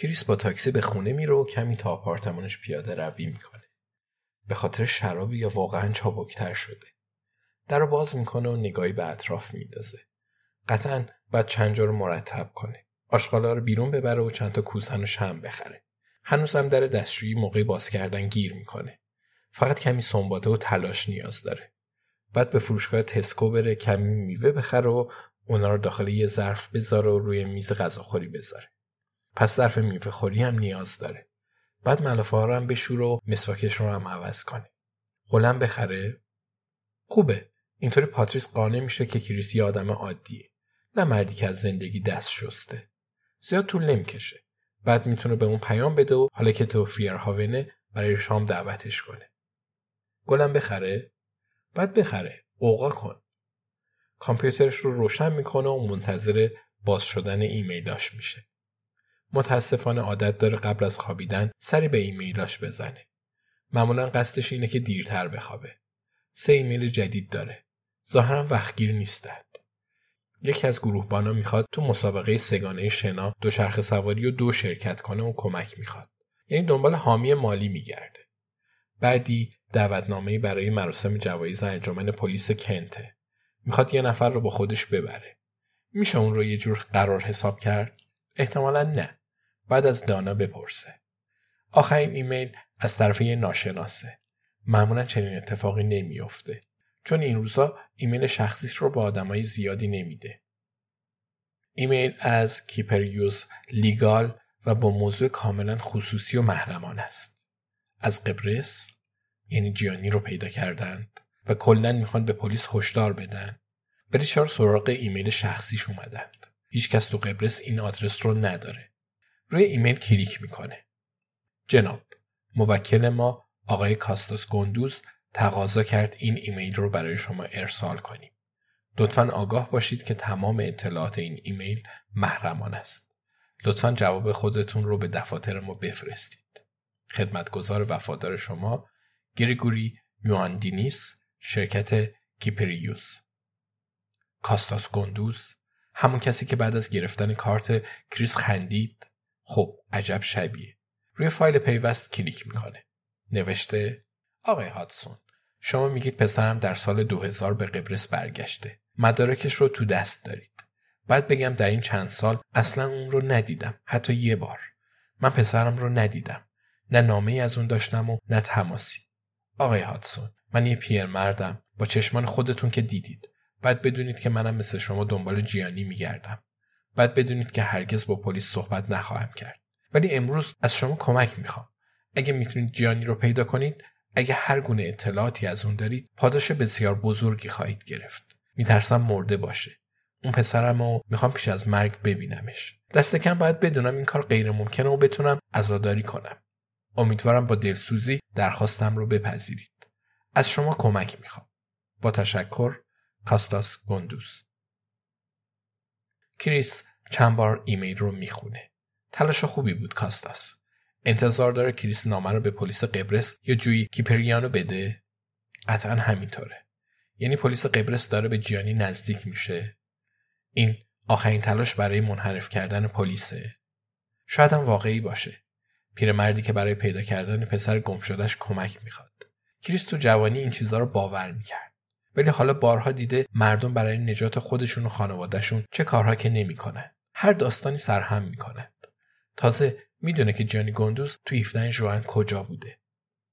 کریس با تاکسی به خونه میره و کمی تا آپارتمانش پیاده روی می‌کنه. به خاطر شرابی یا واقعا چابکتر شده. در رو باز می‌کنه و نگاهی به اطراف میندازه. قطعا باید چند رو مرتب کنه. آشغالا رو بیرون ببره و چند تا کوزن و شم بخره. هنوز هم در دستشویی موقع باز کردن گیر می‌کنه. فقط کمی سنباده و تلاش نیاز داره. بعد به فروشگاه تسکو بره کمی میوه بخره و اونا رو داخل یه ظرف بذاره و روی میز غذاخوری بذاره. پس ظرف میوه خوری هم نیاز داره. بعد ملافه ها رو هم بشور و مسواکش رو هم عوض کنه. قلم بخره؟ خوبه. اینطوری پاتریس قانع میشه که کریس یه آدم عادیه. نه مردی که از زندگی دست شسته. زیاد طول نمی‌کشه. بعد می‌تونه به اون پیام بده و حالا که تو فیرهاونه برای شام دعوتش کنه. گلم بخره؟ بعد بخره. قوقا کن. کامپیوترش رو روشن می‌کنه و منتظر باز شدن ایمیلاش میشه. متاسفانه عادت داره قبل از خوابیدن سری به ایمیلاش بزنه. معمولا قصدش اینه که دیرتر بخوابه. سه ایمیل جدید داره. ظاهرا وقتگیر نیستند. یکی از گروهبانا می‌خواد تو مسابقه سگانه شنا دوچرخه سواری و دو شرکت کنه و کمک می‌خواد. یعنی دنبال حامی مالی میگرده. بعدی دعوتنامه‌ای برای مراسم جوایز انجمن پلیس کنته. می‌خواد یه نفر رو با خودش ببره. میشه اون رو یه جور قرار حساب کرد؟ احتمالا نه. باید از دانا بپرسه. آخرین ایمیل از طرف یه ناشناسه. معمولا چنین اتفاقی نمیافته. چون این روزا ایمیل شخصیش رو با آدمای زیادی نمیده. ایمیل از کیپریوز Legal و با موضوع کاملا خصوصی و محرمان است. از قبرس یعنی جیانی رو پیدا کردند و کلا می‌خوان به پلیس هشدار بدن. چرا سراغ ایمیل شخصیش اومدند. هیچکس تو قبرس این آدرس رو نداره. روی ایمیل کلیک می‌کنه. جناب موکل ما آقای کاستاس گندوز تقاضا کرد این ایمیل رو برای شما ارسال کنیم. لطفا آگاه باشید که تمام اطلاعات این ایمیل محرمان است. لطفا جواب خودتون رو به دفاتر ما بفرستید. خدمتگزار وفادار شما گریگوری یواندینیس شرکت کیپریوس کاستاس گندوز همون کسی که بعد از گرفتن کارت کریس خندید خب عجب شبیه. روی فایل پیوست کلیک می‌کنه. نوشته آقای هاتسون شما میگید پسرم در سال 2000 به قبرس برگشته. مدارکش رو تو دست دارید. بعد بگم در این چند سال اصلا اون رو ندیدم. حتی یه بار. من پسرم رو ندیدم. نه نامه از اون داشتم و نه تماسی. آقای هاتسون من یه پیر مردم با چشمان خودتون که دیدید. بعد بدونید که منم مثل شما دنبال جیانی میگردم. بعد بدونید که هرگز با پلیس صحبت نخواهم کرد. ولی امروز از شما کمک می‌خوام. اگه می‌تونید جیانی رو پیدا کنید اگه هر گونه اطلاعاتی از اون دارید پاداش بسیار بزرگی خواهید گرفت. میترسم مرده باشه. اون پسرم و می‌خوام پیش از مرگ ببینمش. دست کم باید بدونم این کار غیر ممکنه و بتونم عزاداری کنم. امیدوارم با دلسوزی درخواستم رو بپذیرید. از شما کمک می‌خوام. با تشکر کاستاس گندوز کریس چند بار ایمیل رو می‌خونه. تلاش خوبی بود کاستاس. انتظار داره کریس نامه رو به پلیس قبرس یا جویی کیپریانو بده؟ قطعا همینطوره. یعنی پلیس قبرس داره به جیانی نزدیک میشه. این آخرین تلاش برای منحرف کردن پلیسه. شاید هم واقعی باشه. پیرمردی که برای پیدا کردن پسر گم شدهش کمک می‌خواد. کریس تو جوانی این چیزها رو باور می‌کرد. ولی حالا بارها دیده مردم برای نجات خودشون و خانوادهشون چه کارها که نمی‌کنن. هر داستانی سرهم می‌کنند. تازه می‌دونه که جانی گندوز تو 17 ژوئن کجا بوده.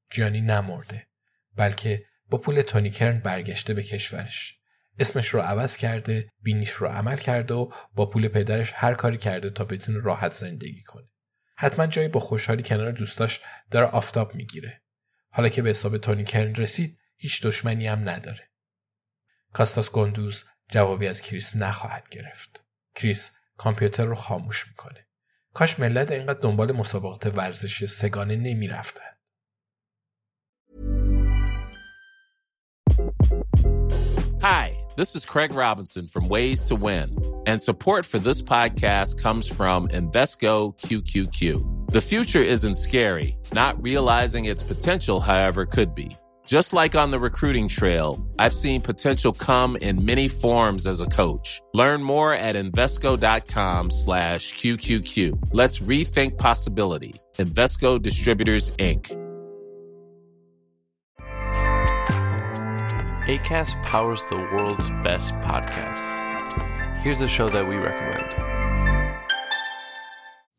جانی نمرده بلکه با پول تونی کرن برگشته به کشورش. اسمش رو عوض کرده، بینیش رو عمل کرده و با پول پدرش هر کاری کرده تا بتونه راحت زندگی کنه. حتما جایی با خوشحالی کنار دوستاش داره آفتاب می‌گیره. حالا که به حساب تونی کرن رسید هیچ دشمنی هم نداره. کاستاس گندوز جوابی از کریس نخواهد گرفت. کریس کامپیوتر رو خاموش میکنه. کاش ملت اینقدر دنبال مسابقات ورزشی سگانه نمیرفتن. Hi, this is Craig Robinson from Ways to Win, and support for this podcast comes from Invesco QQQ. The future isn't scary, not realizing its potential, however, could be. Just like on the recruiting trail, I've seen potential come in many forms as a coach. Learn more at Invesco.com slash QQQ. Let's rethink possibility. Invesco Distributors, Inc. ACAST powers the world's best podcasts. Here's a show that we recommend.